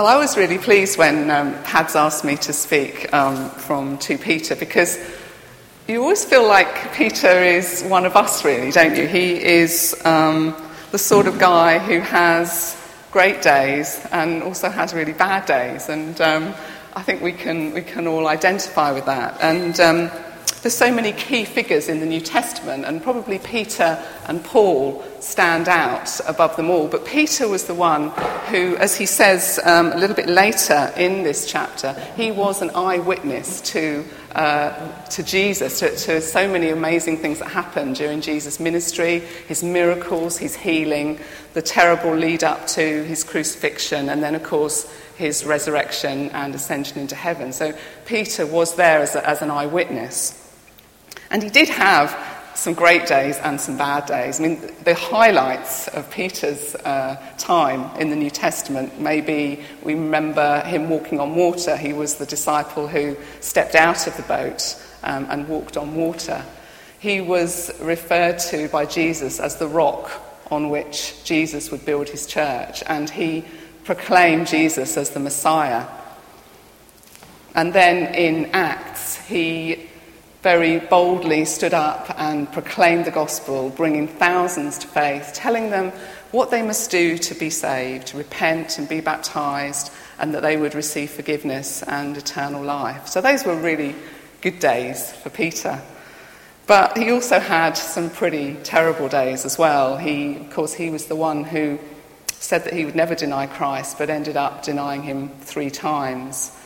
Well, I was really pleased when um, Pads asked me to speak um, from 2 Peter because you always feel like Peter is one of us, really, don't you? He is um, the sort of guy who has great days and also has really bad days. And um, I think we can, we can all identify with that. And um, there's so many key figures in the New Testament, and probably Peter and Paul stand out above them all. But Peter was the one who, as he says um, a little bit later in this chapter, he was an eyewitness to, uh, to Jesus, to, to so many amazing things that happened during Jesus' ministry, his miracles, his healing, the terrible lead up to his crucifixion, and then, of course, his resurrection and ascension into heaven. So Peter was there as, a, as an eyewitness. And he did have some great days and some bad days. I mean, the highlights of Peter's uh, time in the New Testament, maybe we remember him walking on water. He was the disciple who stepped out of the boat um, and walked on water. He was referred to by Jesus as the rock on which Jesus would build his church, and he proclaimed Jesus as the Messiah. And then in Acts, he very boldly stood up and proclaimed the gospel, bringing thousands to faith, telling them what they must do to be saved, to repent and be baptized, and that they would receive forgiveness and eternal life. So those were really good days for Peter. But he also had some pretty terrible days as well. He, of course, he was the one who said that he would never deny Christ, but ended up denying him three times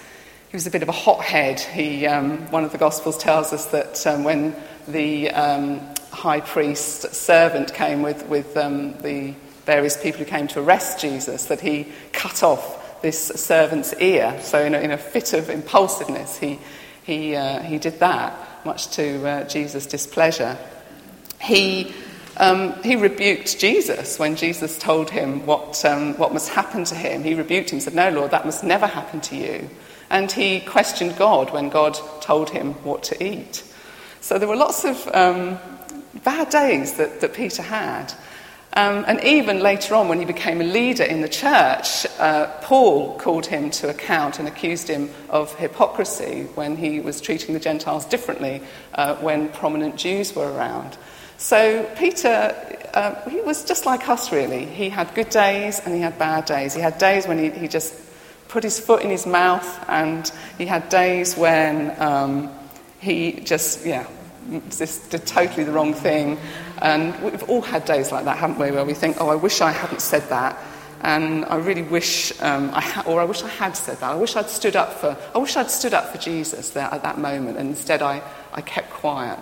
he was a bit of a hothead. He, um, one of the Gospels tells us that um, when the um, high priest's servant came with, with um, the various people who came to arrest Jesus, that he cut off this servant's ear. So, in a, in a fit of impulsiveness, he, he, uh, he did that, much to uh, Jesus' displeasure. He, um, he rebuked Jesus when Jesus told him what, um, what must happen to him. He rebuked him, and said, No, Lord, that must never happen to you. And he questioned God when God told him what to eat. So there were lots of um, bad days that, that Peter had. Um, and even later on, when he became a leader in the church, uh, Paul called him to account and accused him of hypocrisy when he was treating the Gentiles differently uh, when prominent Jews were around. So Peter, uh, he was just like us, really. He had good days and he had bad days. He had days when he, he just put his foot in his mouth, and he had days when um, he just, yeah, just did totally the wrong thing. And we've all had days like that, haven't we, where we think, oh, I wish I hadn't said that. And I really wish, um, I ha- or I wish I had said that. I wish I'd stood up for, I wish I'd stood up for Jesus there at that moment, and instead I, I kept quiet.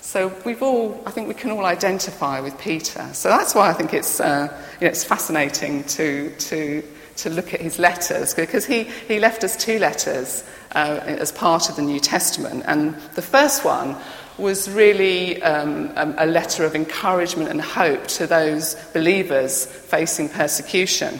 So we've all, I think we can all identify with Peter. So that's why I think it's, uh, you know, it's fascinating to, to to look at his letters because he, he left us two letters uh, as part of the New Testament. And the first one was really um, a, letter of encouragement and hope to those believers facing persecution.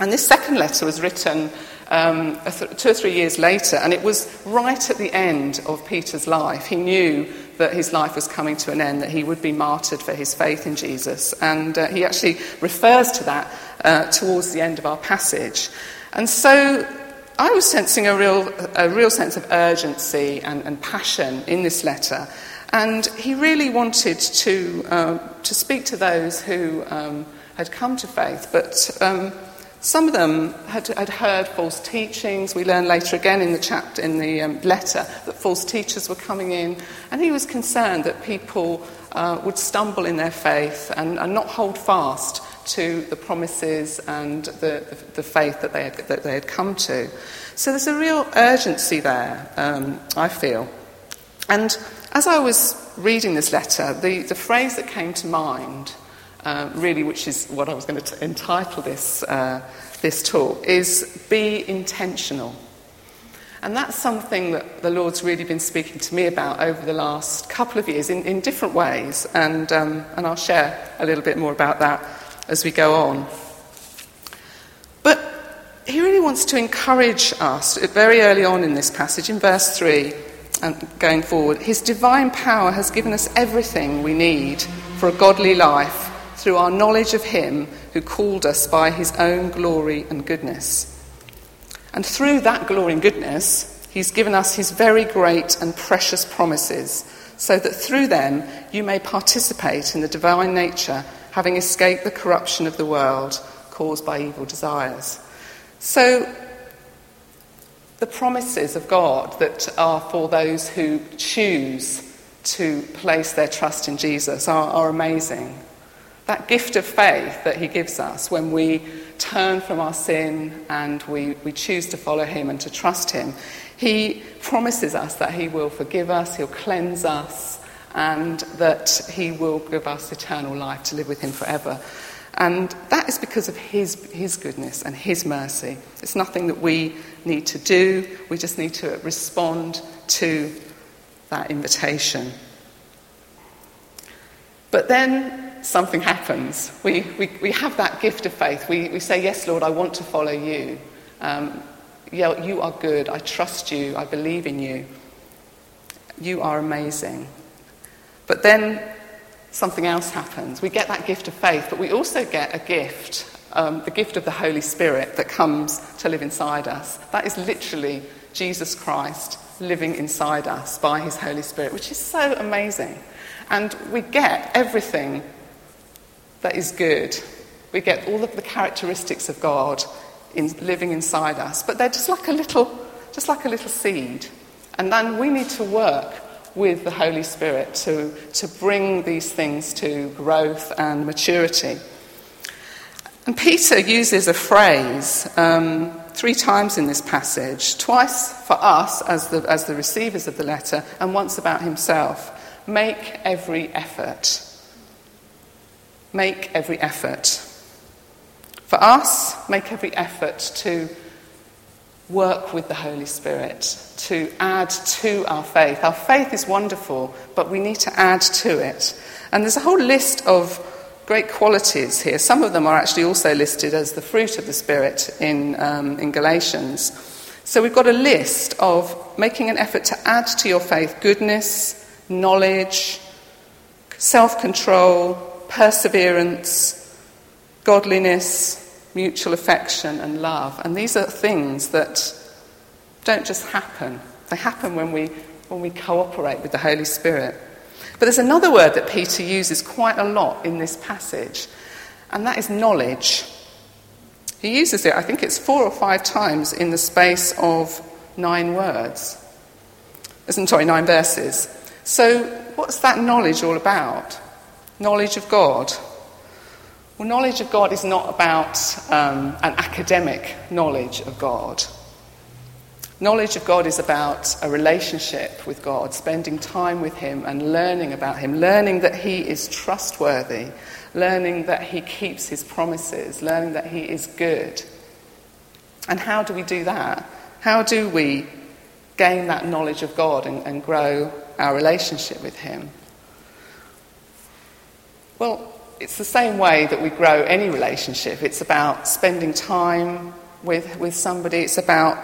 And this second letter was written um, two or three years later, and it was right at the end of Peter's life. He knew that his life was coming to an end, that he would be martyred for his faith in Jesus. And uh, he actually refers to that uh, towards the end of our passage. And so I was sensing a real, a real sense of urgency and, and passion in this letter. And he really wanted to, uh, to speak to those who um, had come to faith, but um, some of them had, had, heard false teachings. We learn later again in the chapter, in the um, letter, that false teachers were coming in, and he was concerned that people uh, would stumble in their faith and, and, not hold fast to the promises and the, the, faith that they, had, that they had come to. So there's a real urgency there, um, I feel. And as I was reading this letter, the, the phrase that came to mind uh, really, which is what I was going to entitle this, uh, this talk, is be intentional. And that's something that the Lord's really been speaking to me about over the last couple of years in, in different ways. And, um, and I'll share a little bit more about that as we go on. But he really wants to encourage us very early on in this passage, in verse 3 and going forward. His divine power has given us everything we need for a godly life through our knowledge of Him who called us by His own glory and goodness. And through that glory and goodness, He's given us His very great and precious promises, so that through them you may participate in the divine nature, having escaped the corruption of the world caused by evil desires. So, the promises of God that are for those who choose to place their trust in Jesus are, are amazing. That gift of faith that He gives us when we turn from our sin and we, we choose to follow Him and to trust Him, He promises us that He will forgive us, He'll cleanse us, and that He will give us eternal life to live with Him forever. And that is because of his, his goodness and His mercy. It's nothing that we need to do, we just need to respond to that invitation. But then something happens. We, we, we have that gift of faith. We, we say, Yes, Lord, I want to follow you. Um, yeah, you are good. I trust you. I believe in you. You are amazing. But then something else happens. We get that gift of faith, but we also get a gift, um, the gift of the Holy Spirit that comes to live inside us. That is literally Jesus Christ living inside us by his Holy Spirit, which is so amazing. And we get everything that is good. We get all of the characteristics of God in living inside us, but they're just like a little, just like a little seed. And then we need to work with the Holy Spirit to, to bring these things to growth and maturity. And Peter uses a phrase um, three times in this passage twice for us as the, as the receivers of the letter, and once about himself. Make every effort. Make every effort. For us, make every effort to work with the Holy Spirit, to add to our faith. Our faith is wonderful, but we need to add to it. And there's a whole list of great qualities here. Some of them are actually also listed as the fruit of the Spirit in, um, in Galatians. So we've got a list of making an effort to add to your faith goodness, knowledge, self control, perseverance, godliness, mutual affection, and love. And these are things that don't just happen, they happen when we, when we cooperate with the Holy Spirit. But there's another word that Peter uses quite a lot in this passage, and that is knowledge. He uses it, I think it's four or five times in the space of nine words. I'm sorry, nine verses. So, what's that knowledge all about? Knowledge of God. Well, knowledge of God is not about um, an academic knowledge of God. Knowledge of God is about a relationship with God, spending time with Him and learning about Him, learning that He is trustworthy, learning that He keeps His promises, learning that He is good. And how do we do that? How do we gain that knowledge of God and, and grow our relationship with Him? Well, it's the same way that we grow any relationship. It's about spending time with, with somebody, it's about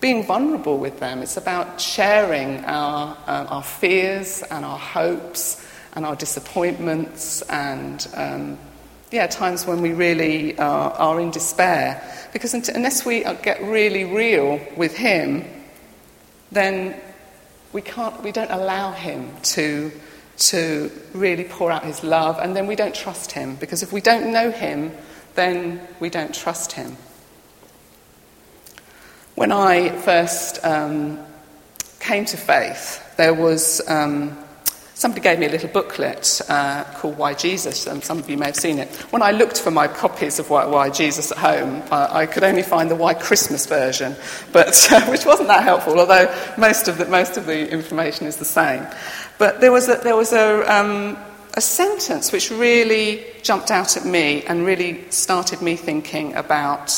being vulnerable with them. It's about sharing our, um, our fears and our hopes and our disappointments and, um, yeah, times when we really are, are in despair. Because unless we get really real with Him, then we, can't, we don't allow Him to, to really pour out His love, and then we don't trust Him. Because if we don't know Him, then we don't trust Him. When I first um, came to faith, there was um, somebody gave me a little booklet uh, called Why Jesus, and some of you may have seen it. When I looked for my copies of Why, Why Jesus at home, uh, I could only find the Why Christmas version, but uh, which wasn't that helpful. Although most of the most of the information is the same, but there was a, there was a um, a sentence which really jumped out at me and really started me thinking about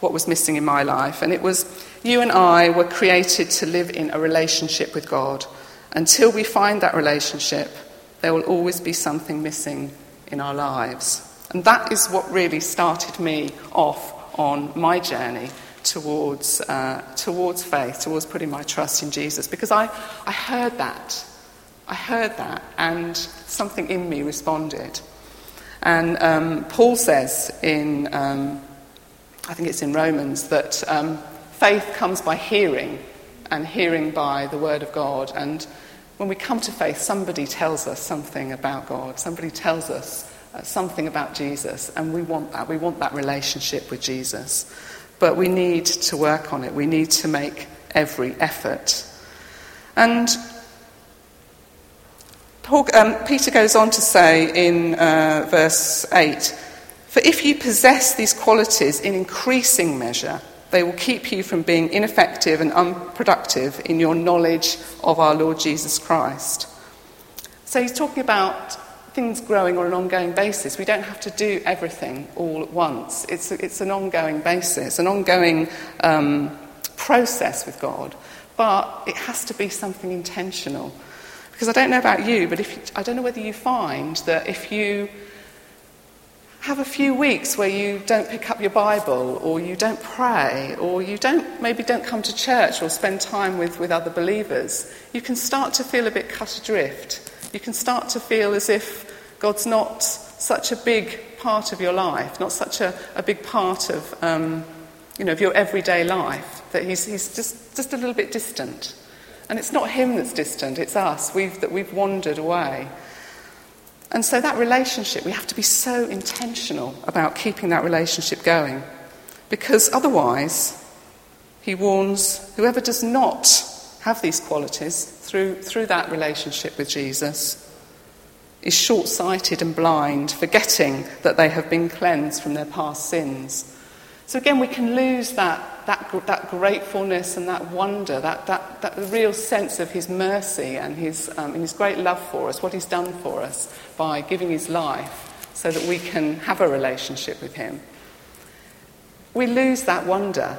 what was missing in my life. And it was you and I were created to live in a relationship with God. Until we find that relationship, there will always be something missing in our lives. And that is what really started me off on my journey towards, uh, towards faith, towards putting my trust in Jesus. Because I, I heard that. I heard that, and something in me responded. And um, Paul says in um, I think it's in Romans, that um, faith comes by hearing, and hearing by the Word of God. And when we come to faith, somebody tells us something about God, somebody tells us uh, something about Jesus, and we want that. We want that relationship with Jesus. But we need to work on it, we need to make every effort. And Paul, um, Peter goes on to say in uh, verse 8 For if you possess these qualities in increasing measure, they will keep you from being ineffective and unproductive in your knowledge of our Lord Jesus Christ. So he's talking about things growing on an ongoing basis. We don't have to do everything all at once. It's, it's an ongoing basis, an ongoing um, process with God, but it has to be something intentional. Because I don't know about you, but if I don't know whether you find that if you have a few weeks where you don't pick up your Bible or you don't pray or you don't maybe don't come to church or spend time with, with other believers, you can start to feel a bit cut adrift. You can start to feel as if God's not such a big part of your life, not such a, a big part of, um, you know, of your everyday life, that he's, he's just, just a little bit distant. And it's not him that's distant, it's us, we've, that we've wandered away. And so that relationship, we have to be so intentional about keeping that relationship going. Because otherwise, he warns whoever does not have these qualities through, through that relationship with Jesus is short sighted and blind, forgetting that they have been cleansed from their past sins. So again, we can lose that, that, that gratefulness and that wonder, that, that, that real sense of his mercy and his, um, and his great love for us, what he's done for us by giving his life so that we can have a relationship with him. We lose that wonder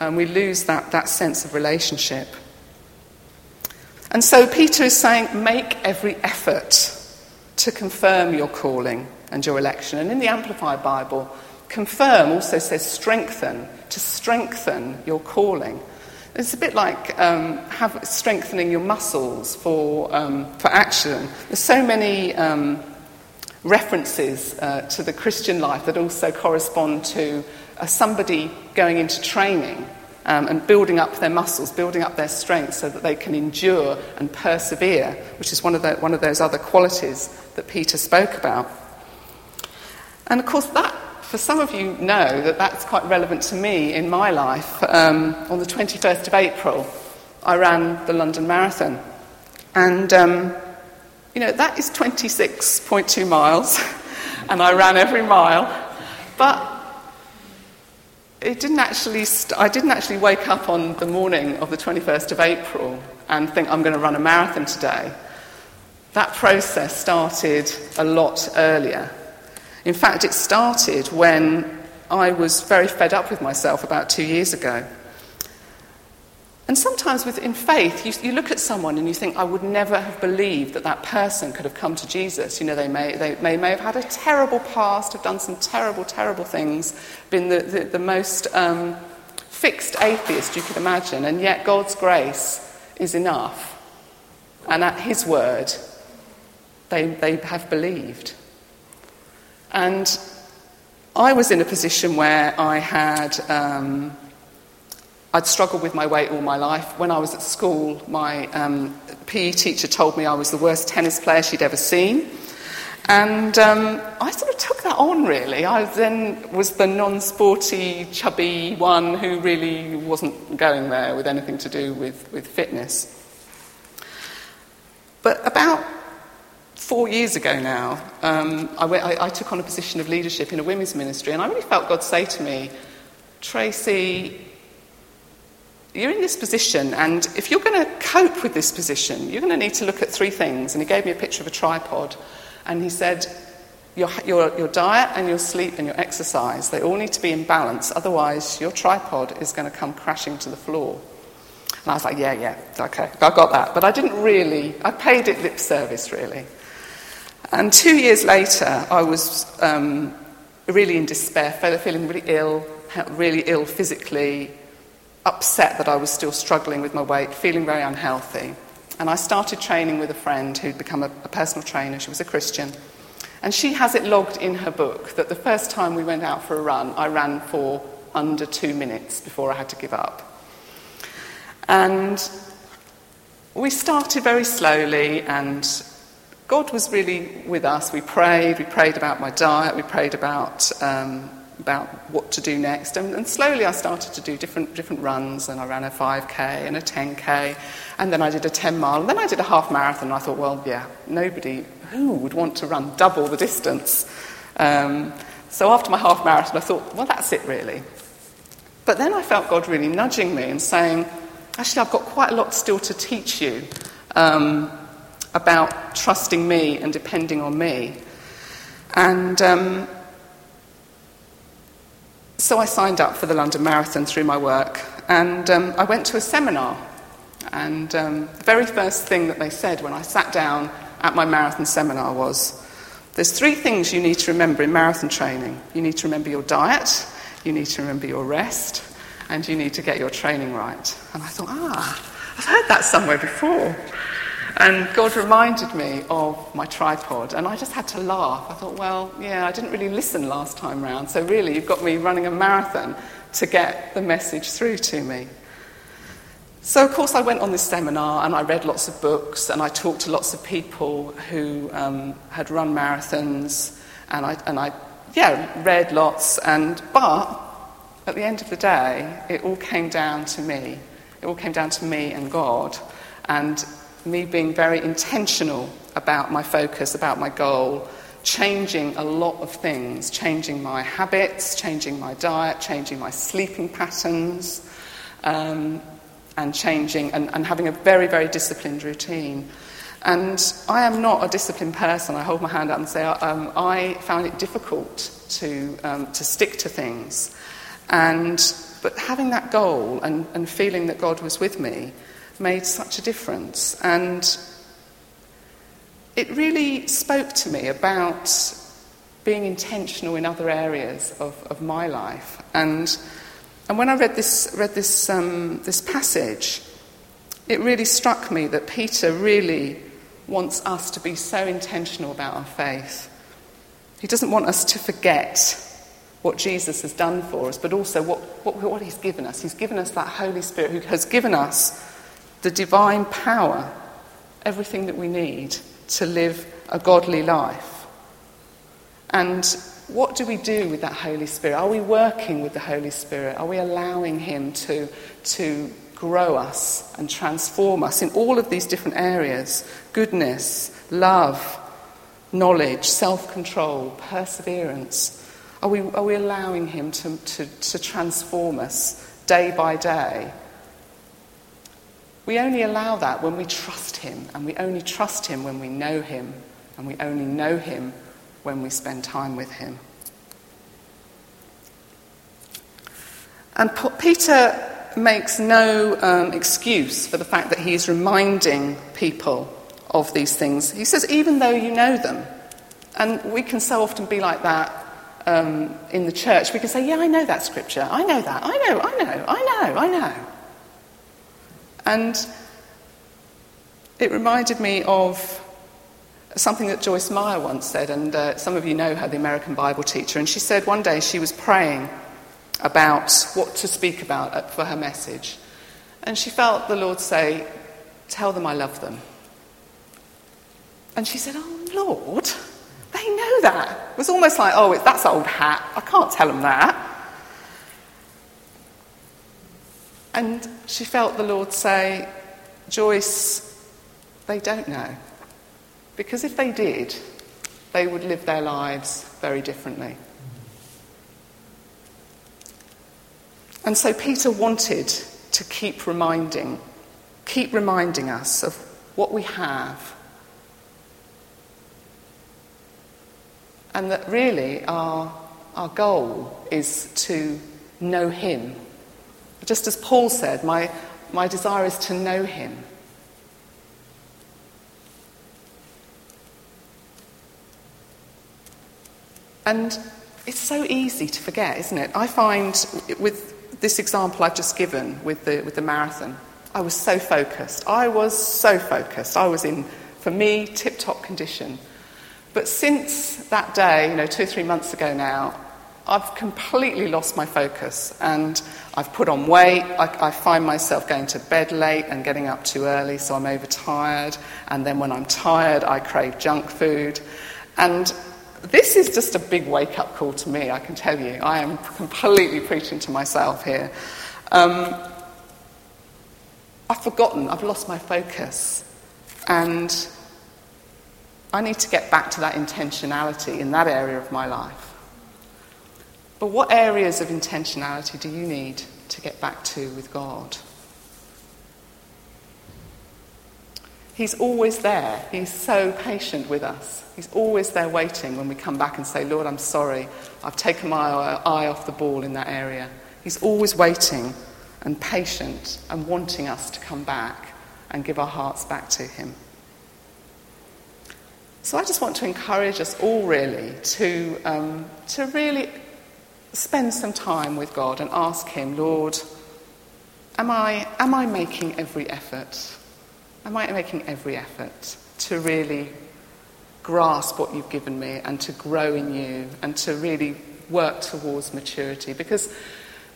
and we lose that, that sense of relationship. And so Peter is saying, make every effort to confirm your calling and your election. And in the Amplified Bible, Confirm also says strengthen, to strengthen your calling. It's a bit like um, have, strengthening your muscles for, um, for action. There's so many um, references uh, to the Christian life that also correspond to uh, somebody going into training um, and building up their muscles, building up their strength so that they can endure and persevere, which is one of, the, one of those other qualities that Peter spoke about. And of course, that for some of you know that that's quite relevant to me in my life. Um, on the 21st of April, I ran the London Marathon. And, um, you know, that is 26.2 miles, and I ran every mile. But it didn't actually st- I didn't actually wake up on the morning of the 21st of April and think I'm going to run a marathon today. That process started a lot earlier. In fact, it started when I was very fed up with myself about two years ago. And sometimes within faith, you, you, look at someone and you think, I would never have believed that that person could have come to Jesus. You know, they may, they may, may have had a terrible past, have done some terrible, terrible things, been the, the, the most um, fixed atheist you could imagine, and yet God's grace is enough. And at His word, they, they have believed. And I was in a position where I had, um, I'd struggled with my weight all my life. When I was at school, my um, PE teacher told me I was the worst tennis player she'd ever seen. And um, I sort of took that on, really. I then was the non sporty, chubby one who really wasn't going there with anything to do with, with fitness. But about four years ago now, um, I, went, I, I, took on a position of leadership in a women's ministry, and I really felt God say to me, Tracy, you're in this position, and if you're going to cope with this position, you're going to need to look at three things. And he gave me a picture of a tripod, and he said, your, your, your diet and your sleep and your exercise, they all need to be in balance, otherwise, your tripod is going to come crashing to the floor. And I was like, yeah, yeah, okay, I got that. But I didn't really, I paid it lip service, really. And two years later, I was um, really in despair, feeling really ill, really ill physically, upset that I was still struggling with my weight, feeling very unhealthy. And I started training with a friend who'd become a, a personal trainer. She was a Christian. And she has it logged in her book that the first time we went out for a run, I ran for under two minutes before I had to give up. And we started very slowly, and God was really with us. We prayed, we prayed about my diet, we prayed about, um, about what to do next. And, and, slowly I started to do different, different runs, and I ran a 5K and a 10K, and then I did a 10 mile, and then I did a half marathon. And I thought, well, yeah, nobody, who would want to run double the distance? Um, so after my half marathon, I thought, well, that's it really. But then I felt God really nudging me and saying, actually, I've got quite a lot still to teach you um, about trusting me and depending on me. And um, so I signed up for the London Marathon through my work, and um, I went to a seminar. And um, the very first thing that they said when I sat down at my marathon seminar was there's three things you need to remember in marathon training you need to remember your diet, you need to remember your rest, and you need to get your training right. And I thought, ah, I've heard that somewhere before. And God reminded me of my tripod, and I just had to laugh. I thought, well, yeah, I didn't really listen last time round, so really, you've got me running a marathon to get the message through to me. So, of course, I went on this seminar and I read lots of books and I talked to lots of people who um, had run marathons, and I, and I, yeah, read lots. And but at the end of the day, it all came down to me. It all came down to me and God, and me being very intentional about my focus, about my goal, changing a lot of things, changing my habits, changing my diet, changing my sleeping patterns, um, and changing and, and having a very, very disciplined routine. And I am not a disciplined person. I hold my hand up and say um, I found it difficult to, um, to stick to things. And, but having that goal and, and feeling that God was with me made such a difference. And it really spoke to me about being intentional in other areas of, of my life. And, and when I read this, read this, um, this passage, it really struck me that Peter really wants us to be so intentional about our faith. He doesn't want us to forget what Jesus has done for us, but also what, what, what He's given us. He's given us that Holy Spirit who has given us the divine power, everything that we need to live a godly life. And what do we do with that Holy Spirit? Are we working with the Holy Spirit? Are we allowing Him to, to grow us and transform us in all of these different areas goodness, love, knowledge, self control, perseverance? Are we, are we allowing Him to, to, to transform us day by day? We only allow that when we trust Him, and we only trust Him when we know Him, and we only know Him when we spend time with Him. And Peter makes no um, excuse for the fact that he's reminding people of these things. He says, even though you know them. And we can so often be like that um, in the church, we can say, Yeah, I know that scripture. I know that. I know, I know, I know, I know. And it reminded me of something that Joyce Meyer once said, and uh, some of you know her, the American Bible teacher. And she said one day she was praying about what to speak about for her message. And she felt the Lord say, Tell them I love them. And she said, Oh, Lord, they know that. It was almost like, oh, that's old hat. I can't tell them that. And she felt the Lord say, Joyce, they don't know. Because if they did, they would live their lives very differently. And so Peter wanted to keep reminding, keep reminding us of what we have And that really our, our goal is to know Him. Just as Paul said, my, my desire is to know Him. And it's so easy to forget, isn't it? I find with this example I've just given with the, with the marathon, I was so focused. I was so focused. I was in, for me, tip top condition. But since that day, you know, two or three months ago now, I've completely lost my focus and I've put on weight. I, I, find myself going to bed late and getting up too early, so I'm overtired. And then when I'm tired, I crave junk food. And this is just a big wake up call to me, I can tell you. I am completely preaching to myself here. Um, I've forgotten, I've lost my focus. And I need to get back to that intentionality in that area of my life. But what areas of intentionality do you need to get back to with God? He's always there. He's so patient with us. He's always there waiting when we come back and say, Lord, I'm sorry. I've taken my eye off the ball in that area. He's always waiting and patient and wanting us to come back and give our hearts back to Him. So I just want to encourage us all really to, um, to really spend some time with God and ask Him, Lord, am I, am I making every effort? Am I making every effort to really grasp what you've given me and to grow in you and to really work towards maturity? Because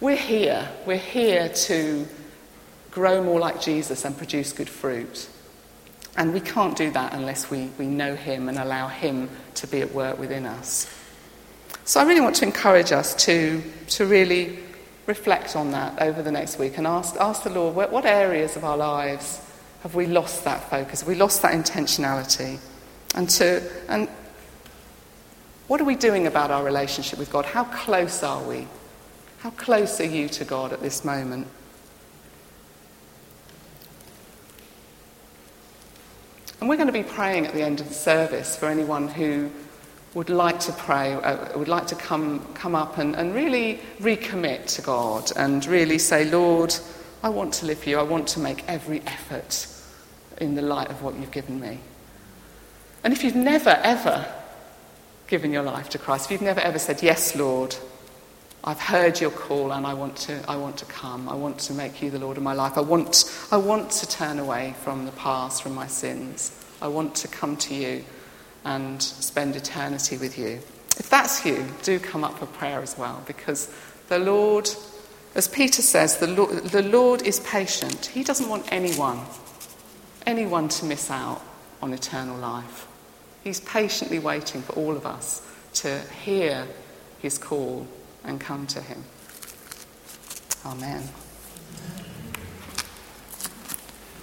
we're here. We're here to grow more like Jesus and produce good fruit. And we can't do that unless we, we know Him and allow Him to be at work within us. So I really want to encourage us to, to really reflect on that over the next week and ask, ask the Lord, what, areas of our lives have we lost that focus? Have we lost that intentionality? And, to, and what are we doing about our relationship with God? How close are we? How close are you to God at this moment? And we're going to be praying at the end of the service for anyone who would like to pray, uh, would like to come, come up and, and really recommit to God and really say, Lord, I want to live for you. I want to make every effort in the light of what you've given me. And if you've never, ever given your life to Christ, if you've never, ever said, Yes, Lord, I've heard your call and I want to, I want to come. I want to make you the Lord of my life. I want, I want to turn away from the past, from my sins. I want to come to you and spend eternity with you. If that's you, do come up for prayer as well, because the Lord, as Peter says, the Lord, the Lord is patient. He doesn't want anyone, anyone to miss out on eternal life. He's patiently waiting for all of us to hear his call and come to him. Amen.